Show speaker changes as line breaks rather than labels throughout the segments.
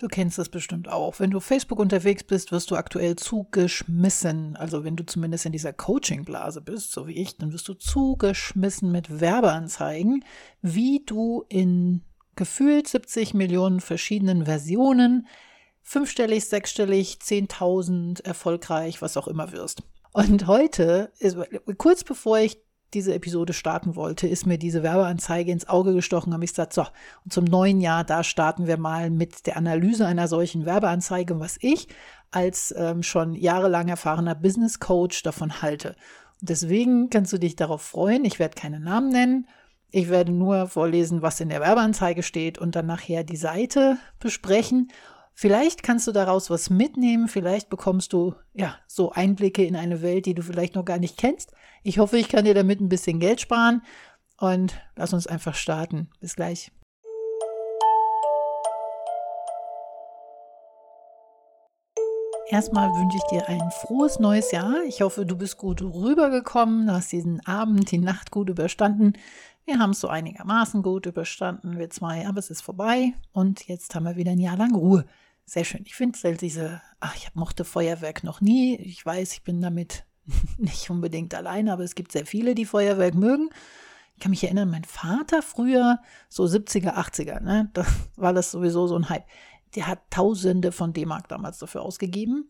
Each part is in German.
Du kennst das bestimmt auch. Wenn du Facebook unterwegs bist, wirst du aktuell zugeschmissen. Also wenn du zumindest in dieser Coaching-Blase bist, so wie ich, dann wirst du zugeschmissen mit Werbeanzeigen, wie du in gefühlt 70 Millionen verschiedenen Versionen fünfstellig, sechsstellig, 10.000 erfolgreich, was auch immer wirst. Und heute, ist, kurz bevor ich diese Episode starten wollte, ist mir diese Werbeanzeige ins Auge gestochen, habe ich gesagt, so, und zum neuen Jahr, da starten wir mal mit der Analyse einer solchen Werbeanzeige, was ich als ähm, schon jahrelang erfahrener Business Coach davon halte. Und deswegen kannst du dich darauf freuen. Ich werde keine Namen nennen. Ich werde nur vorlesen, was in der Werbeanzeige steht und dann nachher die Seite besprechen Vielleicht kannst du daraus was mitnehmen, vielleicht bekommst du ja so Einblicke in eine Welt, die du vielleicht noch gar nicht kennst. Ich hoffe, ich kann dir damit ein bisschen Geld sparen und lass uns einfach starten. Bis gleich. Erstmal wünsche ich dir ein frohes neues Jahr. Ich hoffe, du bist gut rübergekommen, hast diesen Abend, die Nacht gut überstanden. Wir haben es so einigermaßen gut überstanden, wir zwei, aber es ist vorbei und jetzt haben wir wieder ein Jahr lang Ruhe sehr schön. Ich finde diese, ach, ich mochte Feuerwerk noch nie. Ich weiß, ich bin damit nicht unbedingt alleine, aber es gibt sehr viele, die Feuerwerk mögen. Ich kann mich erinnern, mein Vater früher, so 70er, 80er, ne, da war das sowieso so ein Hype. Der hat Tausende von D-Mark damals dafür ausgegeben,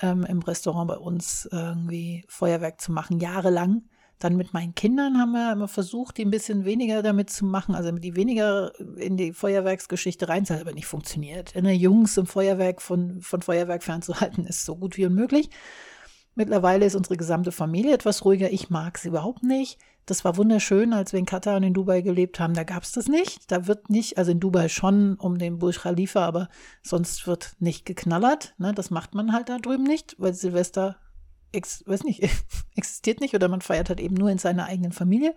ähm, im Restaurant bei uns irgendwie Feuerwerk zu machen, jahrelang. Dann mit meinen Kindern haben wir immer versucht, die ein bisschen weniger damit zu machen, also die weniger in die Feuerwerksgeschichte reinzuhalten, aber nicht funktioniert. Der Jungs im Feuerwerk von, von Feuerwerk fernzuhalten, ist so gut wie unmöglich. Mittlerweile ist unsere gesamte Familie etwas ruhiger. Ich mag es überhaupt nicht. Das war wunderschön, als wir in Katar und in Dubai gelebt haben. Da gab es das nicht. Da wird nicht, also in Dubai schon um den Burj Khalifa, aber sonst wird nicht geknallert. Ne? Das macht man halt da drüben nicht, weil Silvester ex, weiß nicht, existiert nicht oder man feiert halt eben nur in seiner eigenen Familie.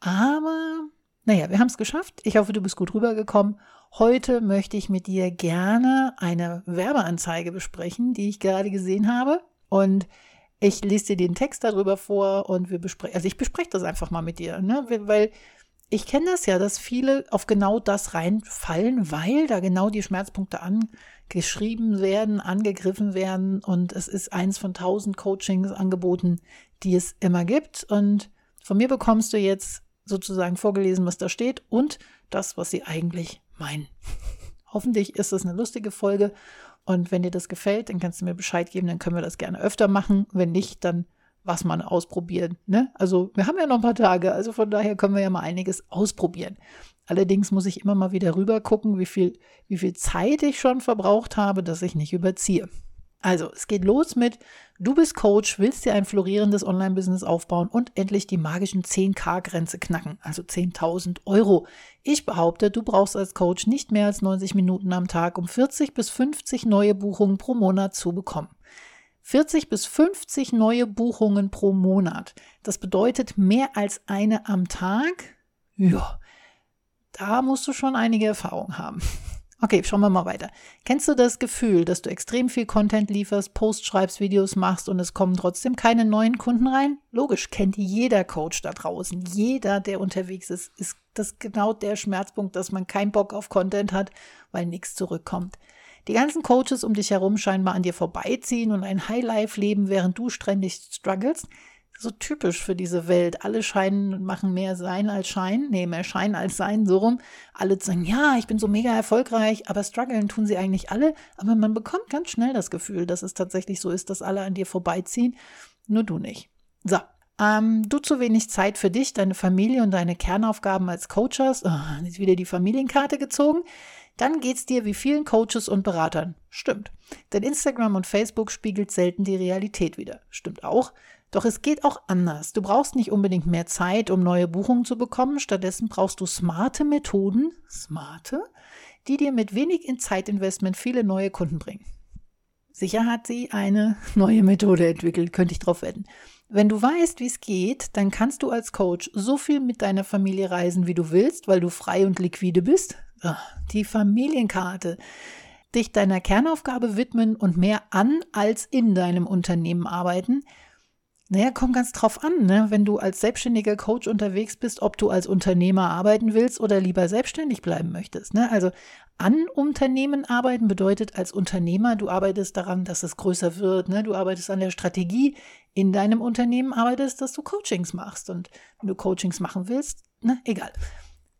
Aber naja, wir haben es geschafft. Ich hoffe, du bist gut rübergekommen. Heute möchte ich mit dir gerne eine Werbeanzeige besprechen, die ich gerade gesehen habe. Und ich lese dir den Text darüber vor und wir besprechen, also ich bespreche das einfach mal mit dir, ne? weil ich kenne das ja, dass viele auf genau das reinfallen, weil da genau die Schmerzpunkte angeschrieben werden, angegriffen werden. Und es ist eins von tausend Coachings-Angeboten, die es immer gibt. Und von mir bekommst du jetzt sozusagen vorgelesen, was da steht und das, was sie eigentlich meinen. Hoffentlich ist es eine lustige Folge. Und wenn dir das gefällt, dann kannst du mir Bescheid geben, dann können wir das gerne öfter machen. Wenn nicht, dann was man ausprobieren. Ne? Also wir haben ja noch ein paar Tage, also von daher können wir ja mal einiges ausprobieren. Allerdings muss ich immer mal wieder rüber gucken, wie viel, wie viel Zeit ich schon verbraucht habe, dass ich nicht überziehe. Also, es geht los mit, du bist Coach, willst dir ein florierendes Online-Business aufbauen und endlich die magischen 10k-Grenze knacken, also 10.000 Euro. Ich behaupte, du brauchst als Coach nicht mehr als 90 Minuten am Tag, um 40 bis 50 neue Buchungen pro Monat zu bekommen. 40 bis 50 neue Buchungen pro Monat. Das bedeutet mehr als eine am Tag. Ja, da musst du schon einige Erfahrung haben. Okay, schauen wir mal weiter. Kennst du das Gefühl, dass du extrem viel Content lieferst, Posts schreibst, Videos machst und es kommen trotzdem keine neuen Kunden rein? Logisch, kennt jeder Coach da draußen. Jeder, der unterwegs ist, ist das genau der Schmerzpunkt, dass man keinen Bock auf Content hat, weil nichts zurückkommt. Die ganzen Coaches um dich herum scheinbar an dir vorbeiziehen und ein Highlife leben, während du ständig struggles. So typisch für diese Welt. Alle scheinen und machen mehr Sein als Schein. Nee, mehr Schein als Sein, so rum. Alle sagen, ja, ich bin so mega erfolgreich, aber strugglen tun sie eigentlich alle. Aber man bekommt ganz schnell das Gefühl, dass es tatsächlich so ist, dass alle an dir vorbeiziehen. Nur du nicht. So, ähm, du zu wenig Zeit für dich, deine Familie und deine Kernaufgaben als Coach hast. Oh, jetzt wieder die Familienkarte gezogen dann geht's dir wie vielen Coaches und Beratern. Stimmt. Denn Instagram und Facebook spiegelt selten die Realität wieder. Stimmt auch. Doch es geht auch anders. Du brauchst nicht unbedingt mehr Zeit, um neue Buchungen zu bekommen. Stattdessen brauchst du smarte Methoden, smarte, die dir mit wenig in Zeitinvestment viele neue Kunden bringen. Sicher hat sie eine neue Methode entwickelt, könnte ich drauf wetten. Wenn du weißt, wie es geht, dann kannst du als Coach so viel mit deiner Familie reisen, wie du willst, weil du frei und liquide bist. Ah, die Familienkarte. Dich deiner Kernaufgabe widmen und mehr an als in deinem Unternehmen arbeiten. Naja, kommt ganz drauf an, ne? wenn du als selbstständiger Coach unterwegs bist, ob du als Unternehmer arbeiten willst oder lieber selbstständig bleiben möchtest. Ne? Also an Unternehmen arbeiten bedeutet als Unternehmer, du arbeitest daran, dass es größer wird, ne? du arbeitest an der Strategie in deinem Unternehmen, arbeitest, dass du Coachings machst. Und wenn du Coachings machen willst, ne? egal.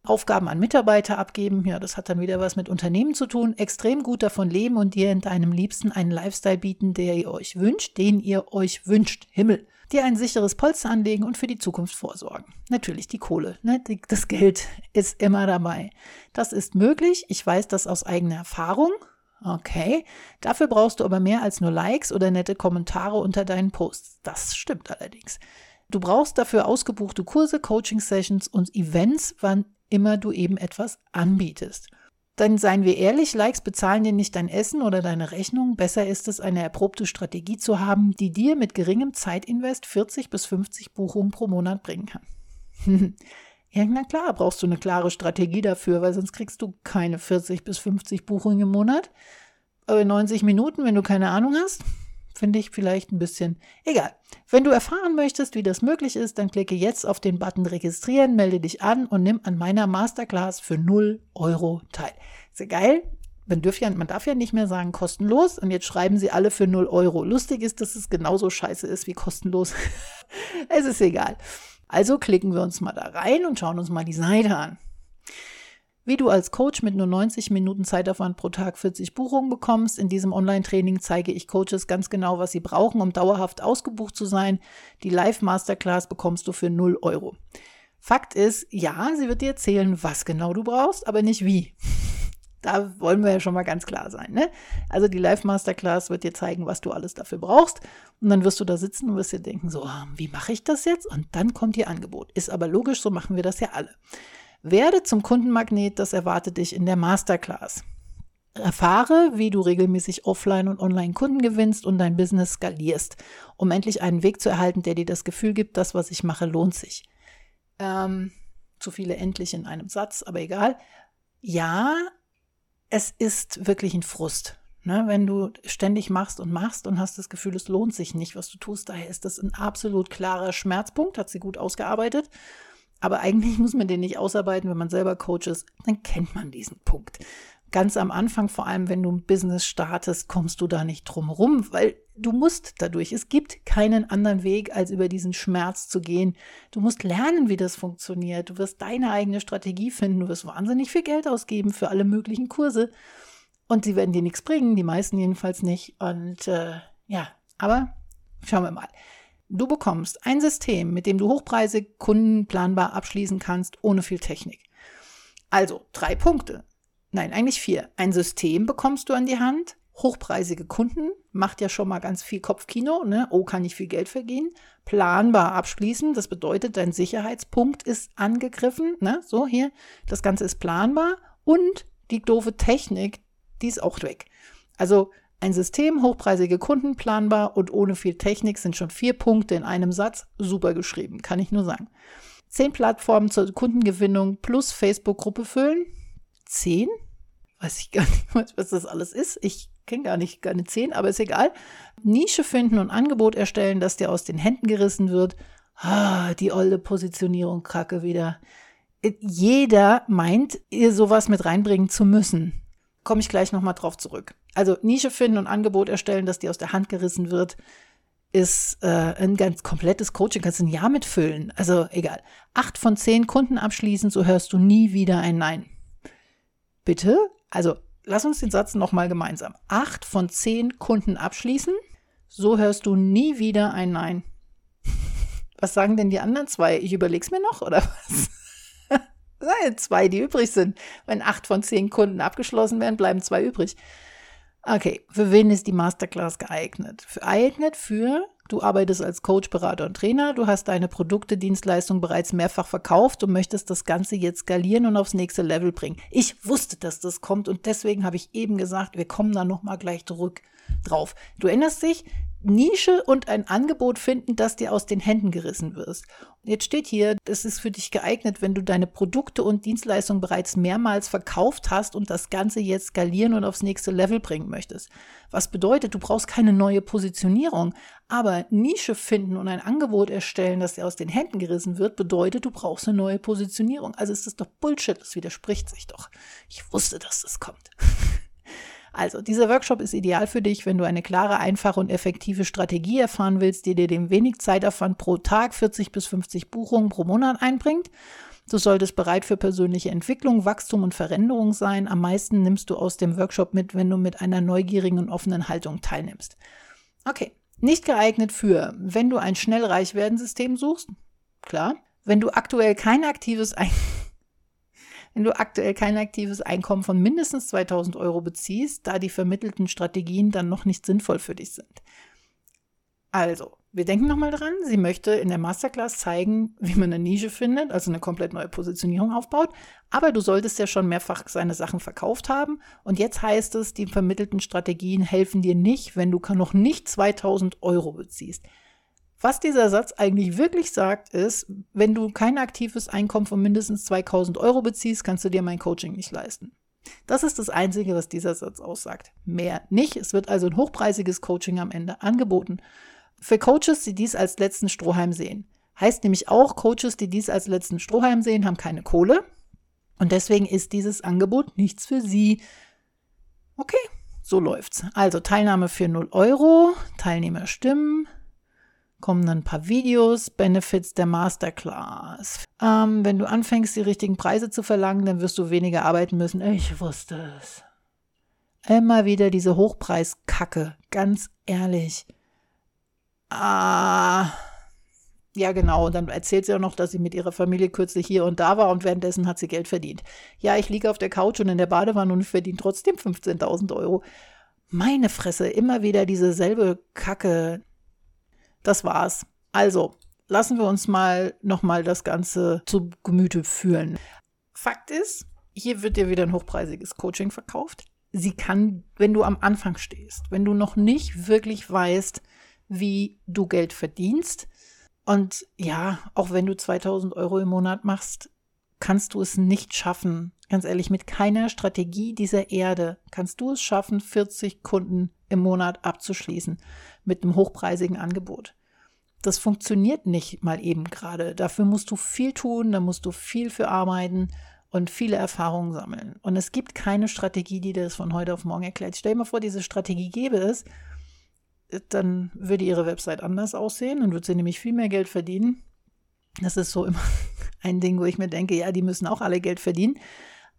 Aufgaben an Mitarbeiter abgeben, ja, das hat dann wieder was mit Unternehmen zu tun, extrem gut davon leben und dir in deinem Liebsten einen Lifestyle bieten, der ihr euch wünscht, den ihr euch wünscht. Himmel. Dir ein sicheres Polster anlegen und für die Zukunft vorsorgen. Natürlich die Kohle, ne? das Geld ist immer dabei. Das ist möglich, ich weiß das aus eigener Erfahrung. Okay, dafür brauchst du aber mehr als nur Likes oder nette Kommentare unter deinen Posts. Das stimmt allerdings. Du brauchst dafür ausgebuchte Kurse, Coaching-Sessions und Events, wann immer du eben etwas anbietest. Dann seien wir ehrlich, Likes bezahlen dir nicht dein Essen oder deine Rechnung. Besser ist es, eine erprobte Strategie zu haben, die dir mit geringem Zeitinvest 40 bis 50 Buchungen pro Monat bringen kann. ja, na klar, brauchst du eine klare Strategie dafür, weil sonst kriegst du keine 40 bis 50 Buchungen im Monat. Aber in 90 Minuten, wenn du keine Ahnung hast, Finde ich vielleicht ein bisschen egal. Wenn du erfahren möchtest, wie das möglich ist, dann klicke jetzt auf den Button Registrieren, melde dich an und nimm an meiner Masterclass für 0 Euro teil. Sehr geil. Man ja, man darf ja nicht mehr sagen kostenlos und jetzt schreiben sie alle für 0 Euro. Lustig ist, dass es genauso scheiße ist wie kostenlos. es ist egal. Also klicken wir uns mal da rein und schauen uns mal die Seite an. Wie du als Coach mit nur 90 Minuten Zeitaufwand pro Tag 40 Buchungen bekommst. In diesem Online-Training zeige ich Coaches ganz genau, was sie brauchen, um dauerhaft ausgebucht zu sein. Die Live-Masterclass bekommst du für 0 Euro. Fakt ist, ja, sie wird dir erzählen, was genau du brauchst, aber nicht wie. Da wollen wir ja schon mal ganz klar sein. Ne? Also die Live-Masterclass wird dir zeigen, was du alles dafür brauchst. Und dann wirst du da sitzen und wirst dir denken, so, wie mache ich das jetzt? Und dann kommt ihr Angebot. Ist aber logisch, so machen wir das ja alle. Werde zum Kundenmagnet, das erwartet dich in der Masterclass. Erfahre, wie du regelmäßig offline und online Kunden gewinnst und dein Business skalierst, um endlich einen Weg zu erhalten, der dir das Gefühl gibt, das, was ich mache, lohnt sich. Ähm, zu viele endlich in einem Satz, aber egal. Ja, es ist wirklich ein Frust. Ne, wenn du ständig machst und machst und hast das Gefühl, es lohnt sich nicht, was du tust, daher ist das ein absolut klarer Schmerzpunkt, hat sie gut ausgearbeitet. Aber eigentlich muss man den nicht ausarbeiten, wenn man selber Coach ist. Dann kennt man diesen Punkt. Ganz am Anfang, vor allem wenn du ein Business startest, kommst du da nicht drum rum, weil du musst dadurch. Es gibt keinen anderen Weg, als über diesen Schmerz zu gehen. Du musst lernen, wie das funktioniert. Du wirst deine eigene Strategie finden. Du wirst wahnsinnig viel Geld ausgeben für alle möglichen Kurse. Und sie werden dir nichts bringen, die meisten jedenfalls nicht. Und äh, ja, aber schauen wir mal. Du bekommst ein System, mit dem du hochpreisig Kunden planbar abschließen kannst, ohne viel Technik. Also drei Punkte. Nein, eigentlich vier. Ein System bekommst du an die Hand. Hochpreisige Kunden macht ja schon mal ganz viel Kopfkino. Ne? Oh, kann ich viel Geld verdienen? Planbar abschließen. Das bedeutet, dein Sicherheitspunkt ist angegriffen. Ne? So hier, das Ganze ist planbar. Und die doofe Technik, die ist auch weg. Also ein System, hochpreisige Kunden, planbar und ohne viel Technik sind schon vier Punkte in einem Satz. Super geschrieben, kann ich nur sagen. Zehn Plattformen zur Kundengewinnung plus Facebook-Gruppe füllen. Zehn? Weiß ich gar nicht, was das alles ist. Ich kenne gar nicht, keine zehn, aber ist egal. Nische finden und Angebot erstellen, das dir aus den Händen gerissen wird. Ah, die olle Positionierung, Kracke wieder. Jeder meint, ihr sowas mit reinbringen zu müssen komme ich gleich nochmal drauf zurück. Also Nische finden und Angebot erstellen, dass die aus der Hand gerissen wird, ist äh, ein ganz komplettes Coaching, kannst ein Jahr mitfüllen. Also egal. Acht von zehn Kunden abschließen, so hörst du nie wieder ein Nein. Bitte? Also lass uns den Satz nochmal gemeinsam. Acht von zehn Kunden abschließen, so hörst du nie wieder ein Nein. Was sagen denn die anderen zwei? Ich überleg's mir noch, oder was? zwei, die übrig sind. Wenn acht von zehn Kunden abgeschlossen werden, bleiben zwei übrig. Okay, für wen ist die Masterclass geeignet? Geeignet für, du arbeitest als Coach, Berater und Trainer, du hast deine Produkte, Dienstleistungen bereits mehrfach verkauft und möchtest das Ganze jetzt skalieren und aufs nächste Level bringen. Ich wusste, dass das kommt und deswegen habe ich eben gesagt, wir kommen da nochmal gleich zurück drauf. Du erinnerst dich, Nische und ein Angebot finden, das dir aus den Händen gerissen wirst. Jetzt steht hier, das ist für dich geeignet, wenn du deine Produkte und Dienstleistungen bereits mehrmals verkauft hast und das Ganze jetzt skalieren und aufs nächste Level bringen möchtest. Was bedeutet, du brauchst keine neue Positionierung, aber Nische finden und ein Angebot erstellen, das dir aus den Händen gerissen wird, bedeutet, du brauchst eine neue Positionierung. Also ist das doch Bullshit, das widerspricht sich doch. Ich wusste, dass das kommt. Also, dieser Workshop ist ideal für dich, wenn du eine klare, einfache und effektive Strategie erfahren willst, die dir den wenig Zeitaufwand pro Tag 40 bis 50 Buchungen pro Monat einbringt. Du solltest bereit für persönliche Entwicklung, Wachstum und Veränderung sein. Am meisten nimmst du aus dem Workshop mit, wenn du mit einer neugierigen und offenen Haltung teilnimmst. Okay, nicht geeignet für, wenn du ein schnell reich werden System suchst. Klar. Wenn du aktuell kein aktives Einkommen wenn du aktuell kein aktives Einkommen von mindestens 2000 Euro beziehst, da die vermittelten Strategien dann noch nicht sinnvoll für dich sind. Also, wir denken nochmal dran, sie möchte in der Masterclass zeigen, wie man eine Nische findet, also eine komplett neue Positionierung aufbaut. Aber du solltest ja schon mehrfach seine Sachen verkauft haben. Und jetzt heißt es, die vermittelten Strategien helfen dir nicht, wenn du noch nicht 2000 Euro beziehst. Was dieser Satz eigentlich wirklich sagt, ist, wenn du kein aktives Einkommen von mindestens 2000 Euro beziehst, kannst du dir mein Coaching nicht leisten. Das ist das Einzige, was dieser Satz aussagt. Mehr nicht. Es wird also ein hochpreisiges Coaching am Ende angeboten. Für Coaches, die dies als letzten Strohhalm sehen. Heißt nämlich auch, Coaches, die dies als letzten Strohhalm sehen, haben keine Kohle. Und deswegen ist dieses Angebot nichts für sie. Okay, so läuft's. Also Teilnahme für 0 Euro, Teilnehmer stimmen, kommen ein paar Videos, Benefits der Masterclass. Ähm, wenn du anfängst, die richtigen Preise zu verlangen, dann wirst du weniger arbeiten müssen. Ich wusste es. Immer wieder diese Hochpreiskacke, ganz ehrlich. Ah. Ja, genau. Und dann erzählt sie auch noch, dass sie mit ihrer Familie kürzlich hier und da war und währenddessen hat sie Geld verdient. Ja, ich liege auf der Couch und in der Badewanne und verdiene trotzdem 15.000 Euro. Meine Fresse, immer wieder diese selbe Kacke. Das war's. Also, lassen wir uns mal nochmal das Ganze zu Gemüte führen. Fakt ist, hier wird dir wieder ein hochpreisiges Coaching verkauft. Sie kann, wenn du am Anfang stehst, wenn du noch nicht wirklich weißt, wie du Geld verdienst, und ja, auch wenn du 2000 Euro im Monat machst, kannst du es nicht schaffen. Ganz ehrlich, mit keiner Strategie dieser Erde kannst du es schaffen, 40 Kunden im Monat abzuschließen mit einem hochpreisigen Angebot. Das funktioniert nicht mal eben gerade. Dafür musst du viel tun, da musst du viel für arbeiten und viele Erfahrungen sammeln. Und es gibt keine Strategie, die das von heute auf morgen erklärt. Stell dir mal vor, diese Strategie gäbe es, dann würde ihre Website anders aussehen und würde sie nämlich viel mehr Geld verdienen. Das ist so immer ein Ding, wo ich mir denke, ja, die müssen auch alle Geld verdienen,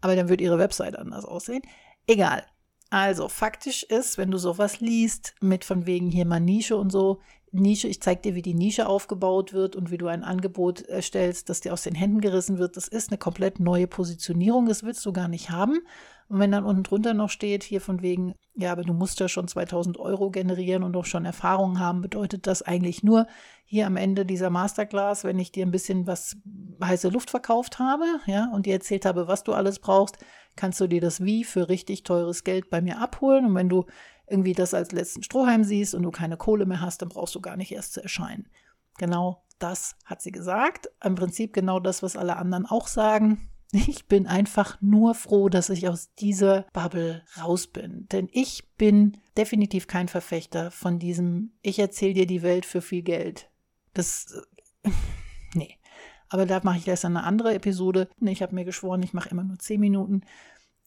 aber dann würde ihre Website anders aussehen. Egal. Also, faktisch ist, wenn du sowas liest, mit von wegen hier mal Nische und so, Nische, ich zeige dir, wie die Nische aufgebaut wird und wie du ein Angebot erstellst, das dir aus den Händen gerissen wird. Das ist eine komplett neue Positionierung, das willst du gar nicht haben. Und wenn dann unten drunter noch steht, hier von wegen, ja, aber du musst ja schon 2000 Euro generieren und auch schon Erfahrungen haben, bedeutet das eigentlich nur, hier am Ende dieser Masterclass, wenn ich dir ein bisschen was heiße Luft verkauft habe, ja, und dir erzählt habe, was du alles brauchst, kannst du dir das wie für richtig teures Geld bei mir abholen. Und wenn du irgendwie das als letzten Strohhalm siehst und du keine Kohle mehr hast, dann brauchst du gar nicht erst zu erscheinen. Genau das hat sie gesagt. Im Prinzip genau das, was alle anderen auch sagen. Ich bin einfach nur froh, dass ich aus dieser Bubble raus bin. Denn ich bin definitiv kein Verfechter von diesem, ich erzähle dir die Welt für viel Geld. Das. Aber da mache ich erst eine andere Episode. Ich habe mir geschworen, ich mache immer nur zehn Minuten.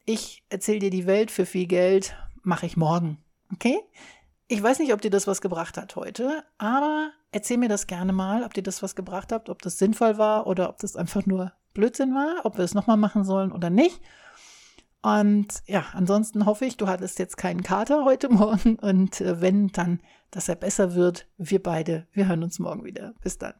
Ich erzähle dir die Welt für viel Geld, mache ich morgen. Okay? Ich weiß nicht, ob dir das was gebracht hat heute, aber erzähl mir das gerne mal, ob dir das was gebracht hat, ob das sinnvoll war oder ob das einfach nur Blödsinn war, ob wir es nochmal machen sollen oder nicht. Und ja, ansonsten hoffe ich, du hattest jetzt keinen Kater heute Morgen und äh, wenn, dann, dass er besser wird. Wir beide, wir hören uns morgen wieder. Bis dann.